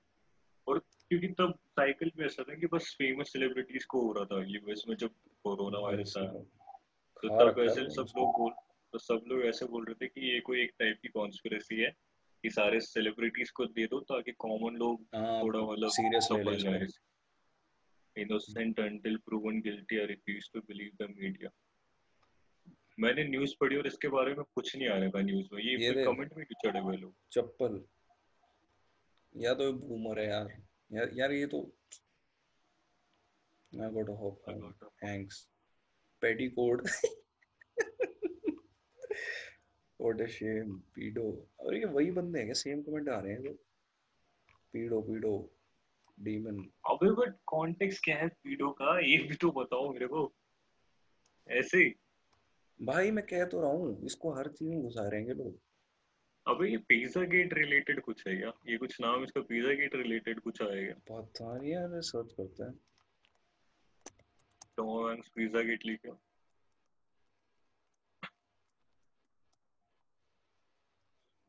और क्योंकि तब साइकिल में ऐसा था कि बस फ़ेमस सेलिब्रिटीज को हो रहा था यूएस में जब कोरोना वायरस आया तो तब रखा ऐसे सब लोग बोल तो सब लोग ऐसे बोल रहे थे कि ये कोई एक टाइप की कॉन्स्पिरेसी है कि सारे सेलिब्रिटीज को दे दो ताकि कॉमन लोग हाँ थोड़ा मतलब सीरियस ले ले समझ जाए। इसको innocent until proven guilty I refuse to believe the media मैंने न्यूज़ पढ़ी और इसके बारे में कुछ नहीं आ रहा था न्यूज़ में। ये ये कमेंट में क्यों चढ़े हुए लोग? चप्पल। या तो बूमर है यार। यार यार ये तो home. got a- Thanks. Petticoat. What a shame. Pedo. और ये वही बंदे हैं क्या? सेम कमेंट आ रहे हैं लोग। पीडो पीडो डीमन अबे बट कॉन्टेक्स्ट क्या है पीडो का? ये भी तो बताओ मेरे को। ऐसे ही। भाई मैं कह तो रहा हूँ इसको हर चीज़ में घुसा रहेंगे लोग अबे ये पिज्जा गेट रिलेटेड कुछ है क्या ये कुछ नाम इसका पिज्जा गेट रिलेटेड कुछ आएगा पता नहीं यार सर्च करते हैं टॉम हैंक्स पिज्जा गेट लिखा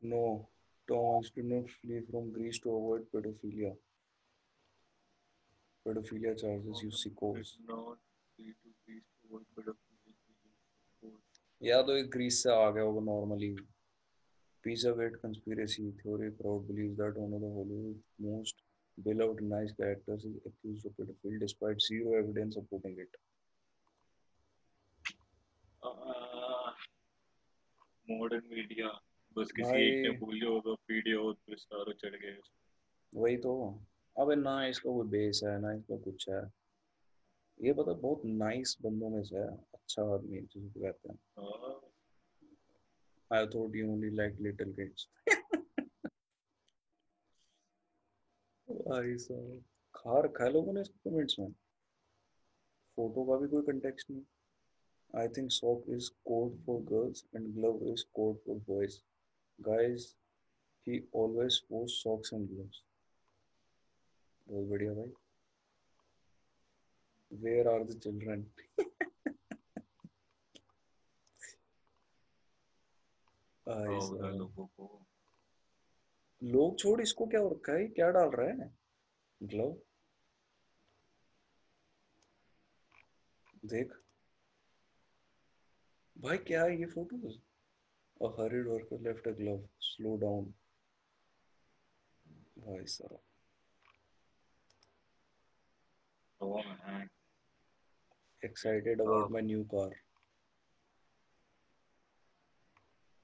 No, Tom Hanks did not flee from Greece to avoid pedophilia. Pedophilia charges you sickos. Not free to please avoid pedophilia. या तो एक ग्रीस से आ गया होगा normally piece of conspiracy theory crowd that one of the Hollywood most beloved nice characters is accused of pedophile despite zero evidence supporting it modern media बस किसी एक ने बोल दिया होगा वीडियो तो और प्रस्तारो चढ़ गए वही तो। अब ना इसका कोई बेस है ना इसका कुछ है। ये पता बहुत नाइस बंदों में से है अच्छा आदमी जिसको कहते हैं। I thought you only liked little kids. भाई साहब। खार खा लोगों ने इसको कमेंट्स में? फ़ोटो का भी कोई कंटेक्स्ट नहीं। I think sock is code for girls and glove is code for boys guys he always post socks and gloves बहुत बढ़िया भाई। द चिल्ड्रन भाई होगा साहब लोगों छोड़ इसको क्या हो रखा है क्या डाल रहा है? ग्लव? देख। भाई क्या है ये photos? A worker left a glove slow down भाई साहब। तो excited about my new car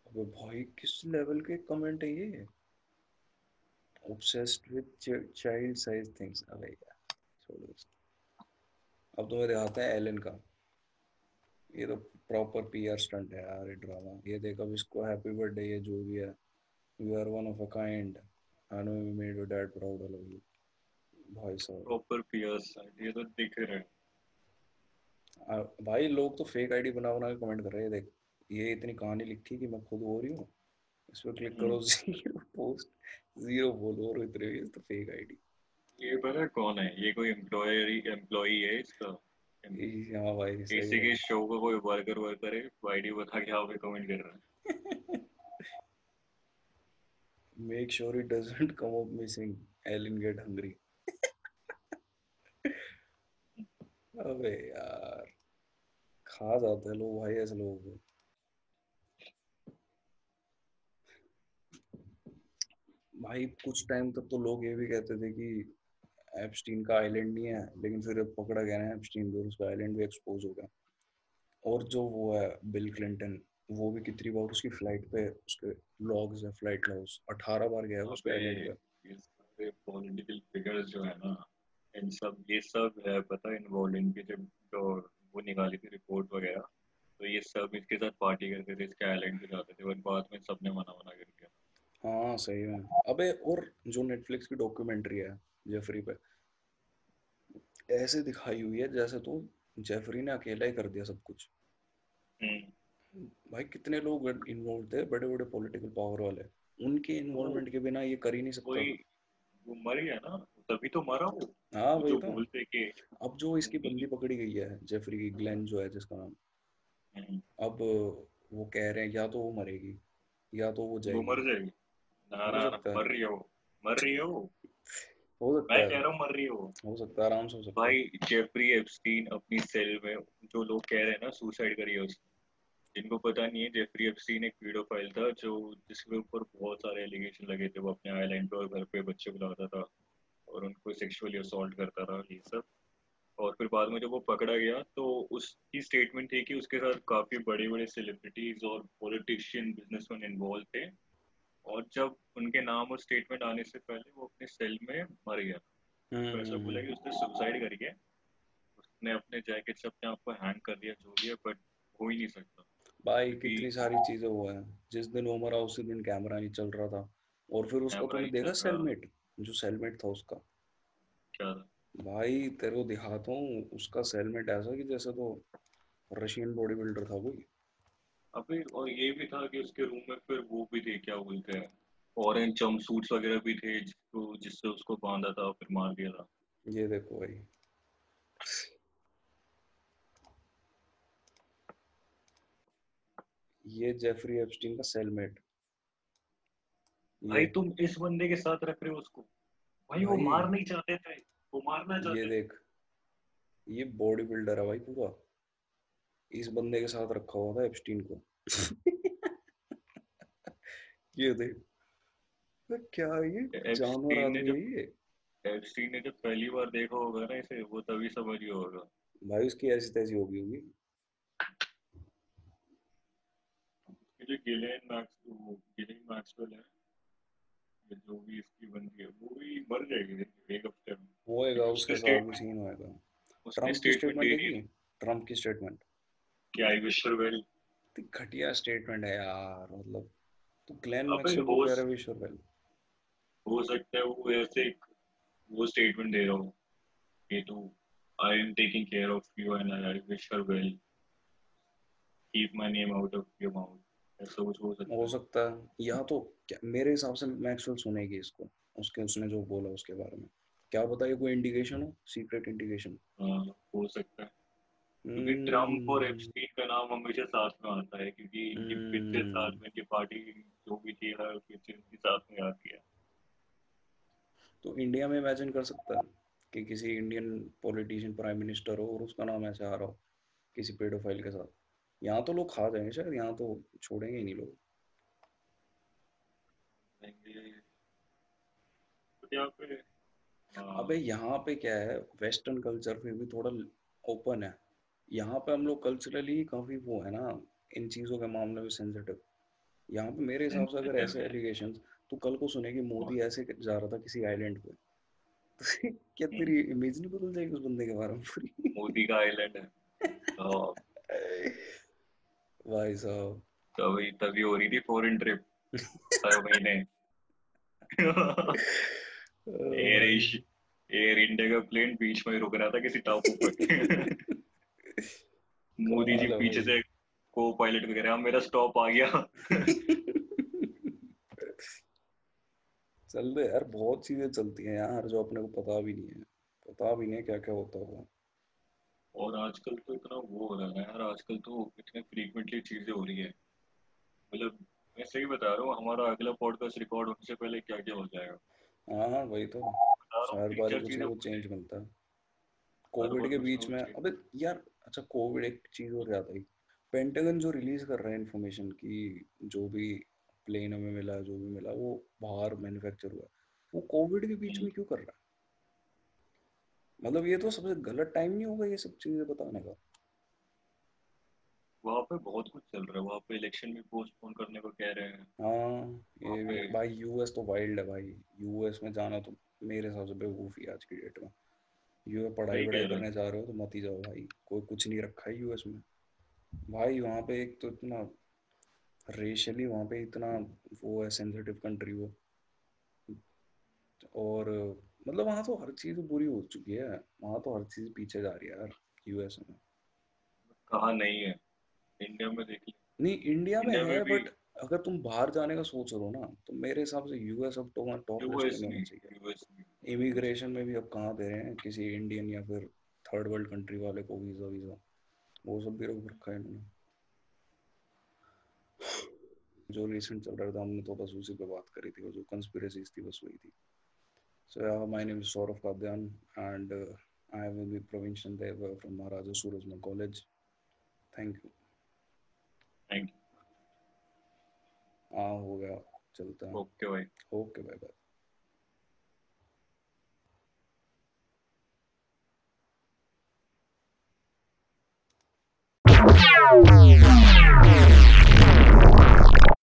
अबे भाई किस लेवल के कमेंट है ये? Obsessed with child size things. अबे यार छोड़ो इसको अब तो मैं दिखाता है एलन का। ये तो प्रॉपर पीआर स्टंट है यार ये ड्रामा ये देख अब इसको हैप्पी बर्थडे ये जो भी है। You are one of a kind I know you made your dad proud I love you भाई साहब। प्रॉपर पीआर स्टंट ये तो दिख रहा है। भाई लोग तो फेक आईडी बना बना के कमेंट कर रहे हैं। देख ये इतनी कहानी लिखी कि मैं खुद हो रही हूँ। इस पर क्लिक करो ज़ीरो पोस्ट ज़ीरो फॉलोअर इतने ये तो फेक आईडी ये पता कौन है? ये कोई एम्प्लॉयर एम्प्लॉई है इसका। हाँ भाई किसी के शो का कोई वर्कर वर्कर है आईडी बता के यहाँ पे कमेंट कर रहा है। Make sure it doesn't come up missing Ellen get hungry अबे यार। खा जाते हैं लोग भाई ऐसे लोगों भाई कुछ टाइम तक तो लोग ये भी कहते थे कि एप्स्टीन का आइलैंड नहीं है लेकिन फिर पकड़ा गया ना एप्स्टीन को उसका आइलैंड भी एक्सपोज हो गया। और जो वो है बिल क्लिंटन वो भी कितनी बार उसकी फ़्लाइट पे उसके लॉग्स है फ़्लाइट लॉग्स अठारह बार गया उसके आइलैंड पे। पॉलिटिकल फिगर्स जो है ना इन सब ये सब है पता इन्वॉल्व इनके जब जो वो निकाली थी रिपोर्ट वगैरह। तो ये सब इसके साथ पार्टी करते थे इसके आइलैंड पे जाते थे और बाद में सबने मना मना कर दिया। हाँ सही है अबे और जो नेटफ्लिक्स की डॉक्यूमेंट्री है जेफरी पे ऐसे दिखाई हुई है जैसे तो जेफरी ने अकेला ही कर दिया सब कुछ। हम्म। भाई कितने लोग इन्वॉल्व थे बड़े बड़े पॉलिटिकल पावर वाले। उनके इन्वॉल्वमेंट के बिना ये कर ही नहीं सकता। वो मर गया ना तभी तो मरा वो। हाँ वही तो। बोलते कि अब जो इसकी बंदी पकड़ी गई है जेफरी की ग्लेन जो है जिसका नाम। हम्म। अब वो कह रहे हैं या तो वो मरेगी या तो वो जाएगी वो मर जाएगी। ना ना मर रही हो मर रही हो। हो सकता मैं कह रहा हूँ मर रही हो। हो सकता है आराम से हो सकता भाई जेफरी एप्स्टीन अपनी सेल में जो लोग कह रहे हैं ना सुसाइड करी है उसने। जिनको पता नहीं है जेफरी एप्स्टीन एक पीडोफाइल था जो जिसके ऊपर बहुत सारे एलिगेशन लगे थे। वो अपने आइलैंड पे और घर पे बच्चे बुलाता था। और उनको सेक्सुअली असॉल्ट करता था ये सब। और फिर बाद में जब वो पकड़ा गया तो उसकी स्टेटमेंट थी कि उसके साथ काफ़ी बड़े बड़े सेलिब्रिटीज और पॉलिटिशियन बिजनेसमैन इन्वॉल्व थे। और जब उनके नाम और स्टेटमेंट आने से पहले वो अपने सेल में मर गया। तो ऐसा बोला कि उसने सुसाइड करके उसने अपने जैकेट से अपने आप को हैंग कर दिया जो भी है बट हो ही नहीं सकता। भाई कितनी सारी चीज़ें हुआ है। जिस दिन वो मरा उसी दिन कैमरा नहीं चल रहा था। और फिर उसको तुमने देखा सेलमेट जो सेलमेट था उसका। क्या? भाई तेरे को दिखाता हूँ उसका सेलमेट ऐसा कि जैसे तो रशियन बॉडी बिल्डर था कोई। अबे और ये भी था कि उसके रूम में फिर वो भी थे क्या बोलते हैं ऑरेंज जंप सूट्स वगैरह भी थे जिसको जिससे उसको बांधा था फिर मार दिया था। ये देखो भाई। ये जेफरी एप्स्टीन का सेलमेट भाई तुम इस बंदे के साथ रख रहे हो उसको। भाई, वो मार नहीं चाहते थे वो मारना चाहते ये देख ये बॉडी बिल्डर है भाई पूरा। इस बंदे के साथ रखा हुआ था एप्स्टीन को। ये देख तो क्या ये? जानवर आदमी ये। एप्स्टीन ने जब पहली बार देखा होगा ना इसे वो तभी समझ गया होगा। भाई उसकी ऐसी तैसी होगी होगी। जो गिलेन मैक्स गिलेन मैक्सवेल है। जो भी इसकी बनती है वो भी मर जाएगी एक हफ़्ते में। होएगा उसके साथ भी सीन होएगा। ट्रंप की स्टेटमेंट देखी? ट्रंप की statement I wish her well घटिया स्टेटमेंट है यार मतलब तो ग्लेन मैक्सवेल को कह रहा विश हर वेल हो सकता है वो ऐसे वो स्टेटमेंट दे रहा हो। कि तू I am taking care of you and I wish her well keep my name out of your mouth हो सकता है। या तो क्या मेरे हिसाब से मैक्सवेल सुनेगी इसको उसके उसने जो बोला उसके बारे में। क्या पता ये कोई इंडिकेशन हो सीक्रेट इंडिकेशन हाँ सकता है। क्योंकि ट्रंप और एप्स्टीन का नाम हमेशा साथ में आता है क्योंकि इनकी पिछले साल में इनकी पार्टी जो भी थी हर इनकी साथ में आती है तो इंडिया में इमेजिन कर सकता है कि किसी इंडियन पॉलिटिशियन प्राइम मिनिस्टर हो और उसका नाम ऐसे आ रहा हो किसी पेडोफाइल के साथ। यहाँ तो लोग खा जाएँगे शायद यहाँ तो छोड़ेंगे ही नहीं लोग। यहाँ पे हाँ। अबे यहाँ पे क्या है वेस्टर्न कल्चर फिर भी थोड़ा ओपन है। यहाँ पे हम लोग कल्चरली काफ़ी वो है ना इन चीज़ों के मामले में सेंसिटिव यहाँ पे मेरे हिसाब से अगर ऐसे एलिगेशन तो कल को सुने कि मोदी ऐसे जा रहा था किसी आइलैंड पे। तो क्या हम्म। तेरी इमेज नहीं बदल जाएगी उस बंदे के बारे में पूरी? मोदी का आइलैंड है। हाँ, भाई साहब। तभी तभी हो रही थी फॉरेन ट्रिप हर महीने। एयर एयर इंडिया का प्लेन बीच में रुक रहा था किसी टापू पर मोदी जी पीछे से को पायलट वगैरह "हाँ, मेरा स्टॉप आ गया। चल रहे यार बहुत चीज़ें चलती हैं यार जो अपने को पता भी नहीं है। पता भी नहीं है क्या क्या होता होगा। और आजकल तो इतना वो हो रहा है यार आजकल तो इतने फ्रीक्वेंटली चीज़ें हो रही है। मतलब मैं सही बता रहा हूँ हमारा अगला पॉडकास्ट रिकॉर्ड होने से पहले क्या क्या हो जाएगा? हाँ वही तो। हूँ हर बार कुछ ना कुछ चेंज मिलता है। कोविड के बीच में अबे यार अच्छा कोविड एक चीज़ और याद आई। पेंटागन जो रिलीज़ कर रहा है इन्फॉर्मेशन की जो भी प्लेन हमें मिला जो भी मिला वो बाहर मैन्युफैक्चर हुआ वो कोविड के बीच हम्म, में क्यों कर रहा है? मतलब ये तो सबसे गलत टाइम नहीं होगा ये सब चीज़ें बताने का। वहाँ पे बहुत कुछ चल रहा है वहाँ पे इलेक्शन भी पोस्टपोन करने को कह रहे हैं। हाँ ये भाई यूएस तो वाइल्ड है भाई। यूएस में जाना तो मेरे हिसाब से बेवकूफ़ी आज की डेट में। यूएस पढ़ाई वढ़ाई करने जा रहे हो तो मत ही जाओ भाई। कोई कुछ नहीं रखा है यूएस में। भाई वहाँ पे एक तो इतना रेशियली वहाँ पे इतना वो है सेंसिटिव कंट्री वो। और मतलब वहाँ तो हर चीज़ बुरी हो चुकी है। वहाँ तो हर चीज़ पीछे जा रही है यार यूएस में। कहाँ नहीं है? इंडिया में देख नहीं इंडिया में इंडिया में है बट अगर तुम बाहर जाने का सोच रहे हो ना तो मेरे हिसाब से यूएस अब तो टॉप लिस्ट में होना नहीं चाहिए। इमिग्रेशन में भी अब कहाँ दे रहे हैं? किसी इंडियन या फिर थर्ड वर्ल्ड कंट्री वाले को वीज़ा वीज़ा वो सब भी रोक रखा है इन्होंने। जो रिसेंट चल रहा था हमने तो बस उसी पे बात करी थी और जो कंस्पिरेसीज थी बस वही थी। So yeah, my name is Saurav Kadyan and uh, I will be Praveen Shandev uh, from Maharaja Surajma College. Thank you. Thank हाँ हो गया चलता यू है ओके भाई ओके बाय बाय